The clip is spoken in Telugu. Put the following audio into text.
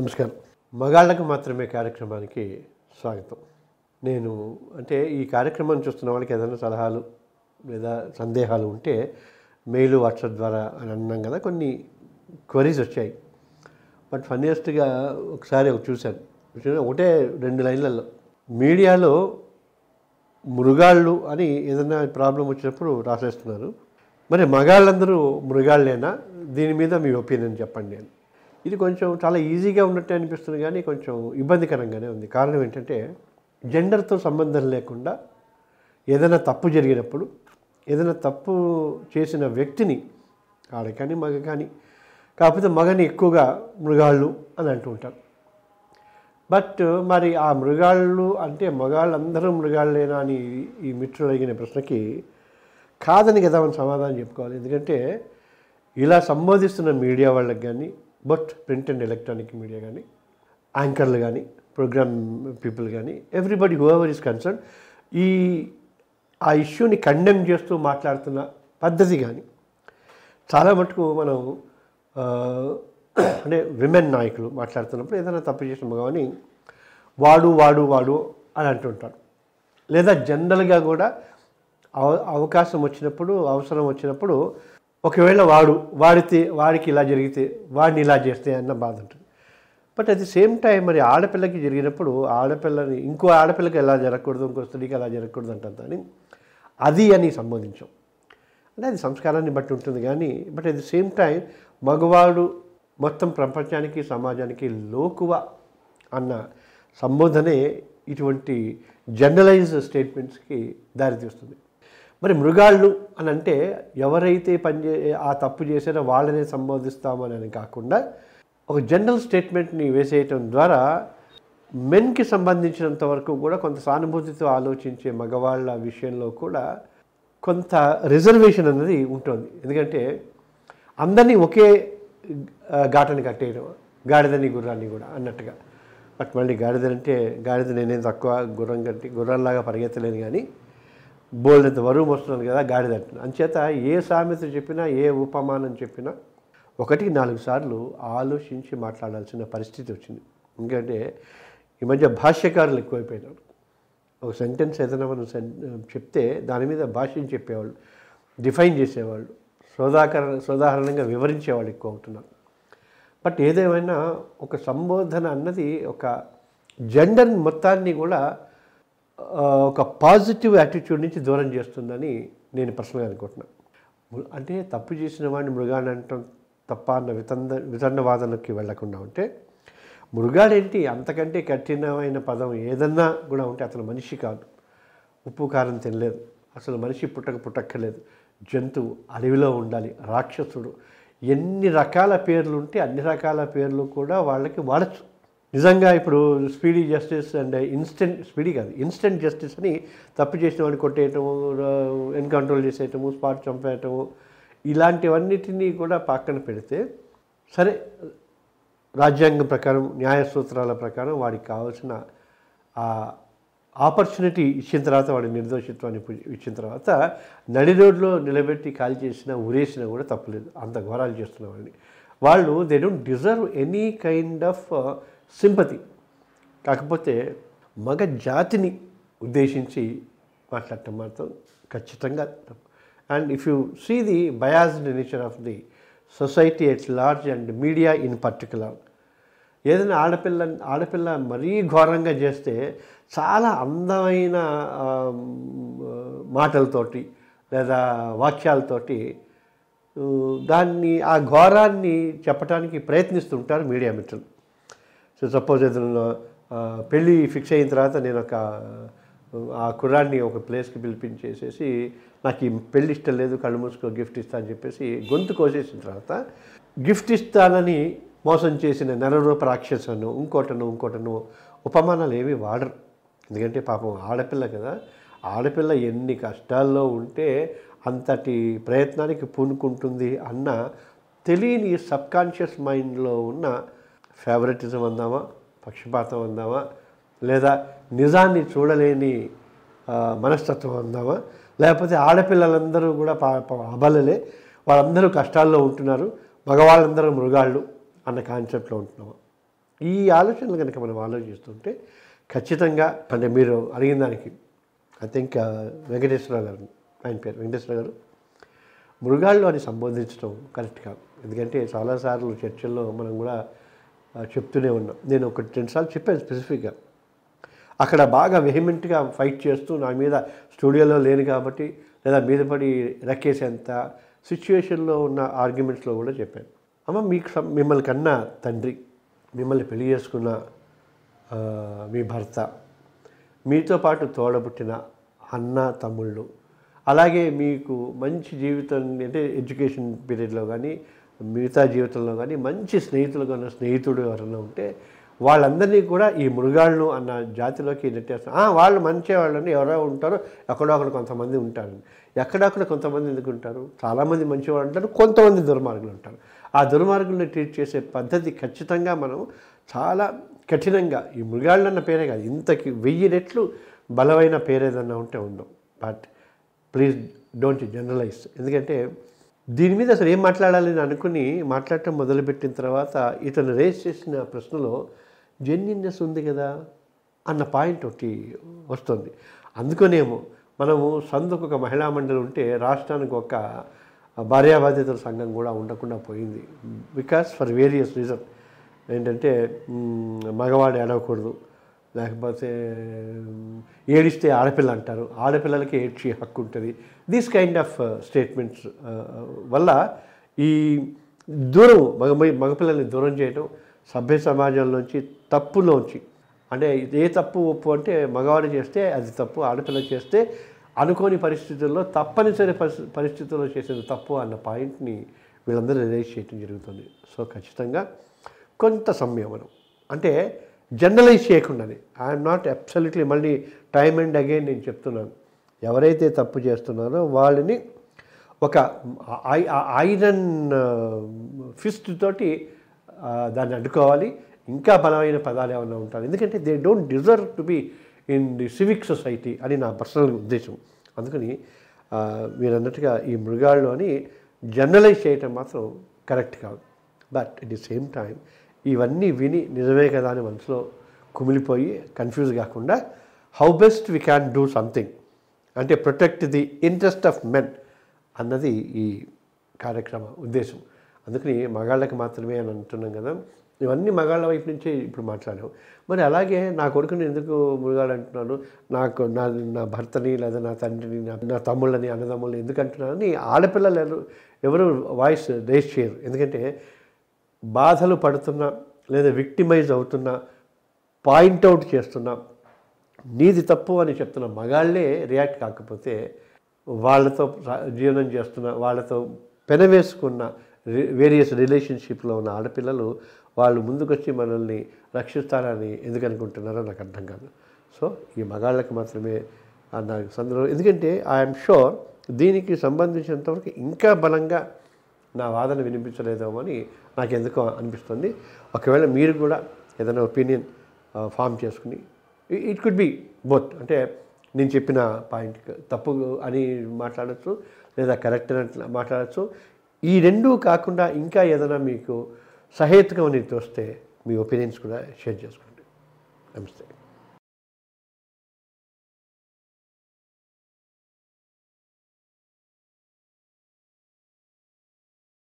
నమస్కారం. మగాళ్ళకు మాత్రమే కార్యక్రమానికి స్వాగతం. నేను అంటే ఈ కార్యక్రమాన్ని చూస్తున్న వాళ్ళకి ఏదైనా సలహాలు లేదా సందేహాలు ఉంటే మెయిల్ వాట్సాప్ ద్వారా అని అన్నాం కదా కొన్ని క్వరీస్ వచ్చాయి. బట్ ఫన్నీయెస్ట్గా ఒకసారి ఒక చూశాను. ఒకటే రెండు లైన్లలో. మీడియాలో మృగాళ్ళు అని ఏదైనా ప్రాబ్లం వచ్చినప్పుడు రాసేస్తున్నారు. మరి మగాళ్ళందరూ మృగాళ్ళేనా? దీని మీద మీ ఒపీనియన్ చెప్పండి అని. ఇది కొంచెం చాలా ఈజీగా ఉన్నట్టే అనిపిస్తుంది కానీ కొంచెం ఇబ్బందికరంగానే ఉంది. కారణం ఏంటంటే జెండర్తో సంబంధం లేకుండా ఏదైనా తప్పు జరిగినప్పుడు ఏదైనా తప్పు చేసిన వ్యక్తిని ఆడ కానీ మగ కానీ కాకపోతే మగని ఎక్కువగా మృగాళ్ళు అని అంటూ ఉంటారు. బట్ మరి ఆ మృగాళ్ళు అంటే మగాళ్ళందరూ మృగాళ్ళేనా అని ఈ మిత్రులు అడిగిన ప్రశ్నకి కాదని కదా మనం సమాధానం చెప్పుకోవాలి. ఎందుకంటే ఇలా సంబోధిస్తున్న మీడియా వాళ్ళకి కానీ but print and electronic media కానీ యాంకర్లు కానీ ప్రోగ్రామ్ పీపుల్ కానీ everybody who ever is concern ఈ ఆ ఇష్యూని కండెమ్ చేస్తూ మాట్లాడుతున్న పద్ధతి కానీ చాలా మటుకు మనం అంటే విమెన్ నాయకులు మాట్లాడుతున్నప్పుడు ఏదైనా తప్పు చేసిన కానీ వాడు వాడు వాడు అని అంటుంటారు లేదా జనరల్గా కూడా అవ అవకాశం వచ్చినప్పుడు అవసరం వచ్చినప్పుడు ఒకవేళ వాడు వాడితే వాడికి ఇలా జరిగితే వాడిని ఇలా చేస్తే అన్న బాధ ఉంటుంది. But at the same time మరి ఆడపిల్లకి జరిగినప్పుడు ఆడపిల్లని ఇంకో ఆడపిల్లకి ఎలా జరగకూడదు ఇంకో స్త్రీకి ఎలా జరగకూడదు అంటారు కానీ అది అని సంబోధించాం. అంటే అది సంస్కారాన్ని బట్టి ఉంటుంది కానీ but at the same time మగవాడు మొత్తం ప్రపంచానికి సమాజానికి లోకువ అన్న సంబోధనే ఇటువంటి జనరలైజ్డ్ స్టేట్మెంట్స్కి దారితీస్తుంది. మరి మృగాళ్ళు అని అంటే ఎవరైతే పనిచే ఆ తప్పు చేశారో వాళ్ళనే సంబోధిస్తామని అని కాకుండా ఒక జనరల్ స్టేట్మెంట్ని వేసేయటం ద్వారా మెన్కి సంబంధించినంత వరకు కూడా కొంత సానుభూతితో ఆలోచించే మగవాళ్ళ విషయంలో కూడా కొంత రిజర్వేషన్ అనేది ఉంటుంది. ఎందుకంటే అందరినీ ఒకే ఘాటని కట్టేయడం గాడిదని గుర్రాన్ని కూడా అన్నట్టుగా. బట్ మళ్ళీ గాడిదంటే గాడిద నేనేం తక్కువ గుర్రం కంటే గుర్రంలాగా పరిగెత్తలేను కానీ బోల్డంత వరువు వస్తున్నాను కదా గాడిద అంటున్నాను అంచేత ఏ సామెత చెప్పినా ఏ ఉపమానం చెప్పినా ఒకటికి నాలుగు సార్లు ఆలోచించి మాట్లాడాల్సిన పరిస్థితి వచ్చింది. ఎందుకంటే ఈ మధ్య భాష్యకారులు ఎక్కువైపోయినారు. ఒక సెంటెన్స్ ఏదైనా మనం సెన్ చెప్తే దాని మీద భాష్యం చెప్పేవాళ్ళు డిఫైన్ చేసేవాళ్ళు సోదాకర సోదాహరణంగా వివరించేవాళ్ళు ఎక్కువ అవుతున్నారు. బట్ ఏదేమైనా ఒక సంబోధన అన్నది ఒక జెండర్ మొత్తాన్ని కూడా ఒక పాజిటివ్ యాటిట్యూడ్ నుంచి దూరం చేస్తుందని నేను పర్సనల్గా అనుకుంటున్నాను అంటే తప్పు చేసిన వాడిని మృగాన్ని అంటాం తప్ప అన్న వితంద వితండవాదనకి వెళ్ళకుండా ఉంటే మృగాడేంటి అంతకంటే కఠినమైన పదం ఏదన్నా కూడా ఉంటే అతను మనిషి కాదు. ఉప్పు కారం తినలేదు. అసలు మనిషి పుట్టక పుట్టక్కర్లేదు. జంతువు అడవిలో ఉండాలి రాక్షసుడు. ఎన్ని రకాల పేర్లు ఉంటే అన్ని రకాల పేర్లు కూడా వాళ్ళకి వాడచ్చు. నిజంగా ఇప్పుడు speedy justice and instant speedy కాదు ఇన్స్టెంట్ జస్టిస్ అని తప్పు చేసిన వాడిని కొట్టేయటము ఎన్కంట్రోల్ చేసేయటము స్పాట్ చంపేయటము ఇలాంటివన్నిటినీ కూడా పక్కన పెడితే సరే రాజ్యాంగం ప్రకారం న్యాయ సూత్రాల ప్రకారం వాడికి కావాల్సిన ఆ ఆపర్చునిటీ ఇచ్చిన తర్వాత వాడి నిర్దోషిత్వాన్ని ఇచ్చిన తర్వాత నడి రోడ్లో నిలబెట్టి కాల్ చేసినా ఉరేసినా కూడా తప్పలేదు. అంత ఘోరాలు చేస్తున్న వాళ్ళని వాళ్ళు they don't deserve any kind of sympathy. కాకపోతే మగ జాతిని ఉద్దేశించి మాట్లాడటం మాత్రం ఖచ్చితంగా and if you see the biased nature of the society at large and media in particular ఏదైనా ఆడపిల్ల ఆడపిల్ల మరీ ఘోరంగా చేస్తే చాలా అందమైన మాటలతోటి లేదా వాక్యాలతోటి దాన్ని ఆ ఘోరాన్ని చెప్పడానికి ప్రయత్నిస్తుంటారు మీడియా మిత్రులు. సో సపోజ్ ఏదైనా పెళ్ళి ఫిక్స్ అయిన తర్వాత నేను ఒక ఆ కుర్రాన్ని ఒక ప్లేస్కి పిలిపించేసేసి నాకు ఈ పెళ్ళి ఇష్టం లేదు కళ్ళు మూసుకో గిఫ్ట్ ఇస్తా అని చెప్పేసి గొంతు కోసేసిన తర్వాత గిఫ్ట్ ఇస్తానని మోసం చేసిన నరరూప రాక్షసను ఇంకోటను ఇంకోటను ఉపమానాలు ఏమీ వాడరు. ఎందుకంటే పాపం ఆడపిల్ల కదా ఆడపిల్ల ఎన్ని కష్టాల్లో ఉంటే అంతటి ప్రయత్నానికి పూనుకుంటుంది అన్న తెలియని సబ్కాన్షియస్ మైండ్లో ఉన్న ఫేవరెటిజం అందామా? పక్షపాతం అందామా? లేదా నిజాన్ని చూడలేని మనస్తత్వం అందామా? లేకపోతే ఆడపిల్లలందరూ కూడా పా- అబలలే వాళ్ళందరూ కష్టాల్లో ఉంటున్నారు మగవాళ్ళందరూ మృగాళ్ళు అన్న కాన్సెప్ట్లో ఉంటున్నామా? ఈ ఆలోచనలు కనుక మనం ఆలోచిస్తుంటే ఖచ్చితంగా అంటే మీరు అడిగిన దానికి ఐ థింక్ వెంకటేశ్వరరావు గారు ఆయన పేరు వెంకటేశ్వర గారు మృగాళ్ళు అని సంబోధించడం కరెక్ట్ కాదు. ఎందుకంటే చాలాసార్లు చర్చల్లో మనం కూడా చెప్తూనే ఉన్నా. నేను ఒక రెండుసార్లు చెప్పాను స్పెసిఫిక్గా. అక్కడ బాగా వెహిమెంట్గా ఫైట్ చేస్తూ నా మీద స్టూడియోలో లేను కాబట్టి లేదా మీద పడి రక్కేసేంత సిచ్యువేషన్లో ఉన్న ఆర్గ్యుమెంట్స్లో కూడా చెప్పాను. అమ్మ మీకు మిమ్మల్ని కన్నా తండ్రి మిమ్మల్ని పెళ్ళి చేసుకున్న మీ భర్త మీతో పాటు తోడబుట్టిన అన్న తమ్ముళ్ళు అలాగే మీకు మంచి జీవితం అంటే ఎడ్యుకేషన్ పీరియడ్లో కానీ మిగతా జీవితంలో కానీ మంచి స్నేహితులు కానీ స్నేహితుడు ఎవరైనా ఉంటే వాళ్ళందరినీ కూడా ఈ మృగాళ్ళు అన్న జాతిలోకి నెట్టేస్తారు వాళ్ళు మంచి వాళ్ళని ఎవరో ఉంటారో ఎక్కడో అక్కడ కొంతమంది ఉంటారు. ఎక్కడక్కడ కొంతమంది ఎందుకు ఉంటారు? చాలామంది మంచివాళ్ళు ఉంటారు కొంతమంది దుర్మార్గులు ఉంటారు. ఆ దుర్మార్గుల్ని ట్రీట్ చేసే పద్ధతి ఖచ్చితంగా మనం చాలా కఠినంగా ఈ మృగాళ్ళు అన్న పేరే కాదు ఇంతకి వెయ్యి రెట్లు బలమైన పేరు ఏదన్నా ఉంటే ఉండవు బట్ ప్లీజ్ డోంట్ జనరలైజ్. ఎందుకంటే దీని మీద అసలు ఏం మాట్లాడాలి అని అనుకుని మాట్లాడటం మొదలుపెట్టిన తర్వాత ఇతను రేస్ చేసిన ప్రశ్నలో జెన్యున్నెస్ ఉంది కదా? అన్న పాయింట్ ఒకటి వస్తుంది. అందుకనేమో మనము సందుకు ఒక మహిళా మండలి ఉంటే రాష్ట్రానికి ఒక భార్యాబాధితుల సంఘం కూడా ఉండకుండా పోయింది. బికాస్ ఫర్ వేరియస్ రీజన్ ఏంటంటే మగవాడు ఏడవకూడదు లేకపోతే ఏడిస్తే ఆడపిల్ల అంటారు. ఆడపిల్లలకి ఏడ్చి హక్కు ఉంటుంది. దీస్ కైండ్ ఆఫ్ స్టేట్మెంట్స్ వల్ల ఈ దూరం మగ మగపిల్లల్ని దూరం చేయడం సభ్య సమాజంలోంచి తప్పులోంచి అంటే ఏ తప్పు ఒప్పు అంటే మగవాడు చేస్తే అది తప్పు ఆడపిల్ల చేస్తే అనుకోని పరిస్థితుల్లో తప్పనిసరి పరిస్థి- పరిస్థితుల్లో చేసేది తప్పు అన్న పాయింట్ని వీళ్ళందరూ రిలైజ్ చేయడం జరుగుతుంది. సో ఖచ్చితంగా కొంత సంయమనం. అంటే జనరలైజ్ చేయకుండానే. ఐఎమ్ నాట్ అబ్సల్యూట్లీ మళ్ళీ టైమ్ అండ్ అగైన్ నేను చెప్తున్నాను. ఎవరైతే తప్పు చేస్తున్నారో వాళ్ళని ఒక ఐ- ఐరన్ ఫిస్ట్ తోటి దాన్ని అడ్డుకోవాలి. ఇంకా బలమైన పదాలు ఏమైనా ఉంటారు? ఎందుకంటే they don't deserve to be in the civic society అని నా పర్సనల్ ఉద్దేశం. అందుకని మీరు అన్నట్టుగా ఈ మృగాళ్ళు అని జనరలైజ్ చేయటం మాత్రం కరెక్ట్ కాదు. But at the same time ఇవన్నీ విని నిజమే కదా అని మనసులో కుమిలిపోయి కన్ఫ్యూజ్ కాకుండా how best we can do something అంటే protect the interest of men అన్నది ఈ కార్యక్రమ ఉద్దేశం. అందుకని మగాళ్ళకి మాత్రమే అని అంటున్నాం కదా. ఇవన్నీ మగాళ్ళ వైపు నుంచే ఇప్పుడు మాట్లాడాము మరి అలాగే నా కొడుకుని ఎందుకు మృగాడు అంటున్నాను? నాకు నా నా భర్తని లేదా నా తండ్రిని నా నా తమ్ముళ్ళని అన్నదమ్ముళ్ళని ఎందుకు అంటున్నానని ఆడపిల్లలు ఎవరు ఎవరు వాయిస్ రేస్ చేయరు. ఎందుకంటే బాధలు పడుతున్నా లేదా విక్టిమైజ్ అవుతున్నా పాయింట్అవుట్ చేస్తున్నా నీది తప్పు అని చెప్తున్న మగాళ్ళే రియాక్ట్ కాకపోతే వాళ్ళతో జీవనం చేస్తున్న వాళ్ళతో పెనవేసుకున్న వేరియస్ రిలేషన్షిప్లో ఉన్న ఆడపిల్లలు వాళ్ళు ముందుకొచ్చి మనల్ని రక్షిస్తారని ఎందుకు అనుకుంటున్నారో నాకు అర్థం కాదు. సో ఈ మగాళ్ళకి మాత్రమే అన్న నాకు సందర్భం. ఎందుకంటే ఐఎమ్ షూర్ దీనికి సంబంధించినంతవరకు ఇంకా బలంగా నా వాదన వినిపించలేదేమో అని నాకు ఎందుకో అనిపిస్తుంది. ఒకవేళ మీరు కూడా ఏదైనా ఒపీనియన్ ఫామ్ చేసుకుని ఇట్ కుడ్ బి బోత్ అంటే నేను చెప్పిన పాయింట్ తప్పు అని మాట్లాడచ్చు లేదా కరెక్ట్ అని మాట్లాడచ్చు. ఈ రెండూ కాకుండా ఇంకా ఏదైనా మీకు సహేతుకం అని తోస్తే మీ ఒపీనియన్స్ కూడా షేర్ చేసుకోండి. నమస్తే.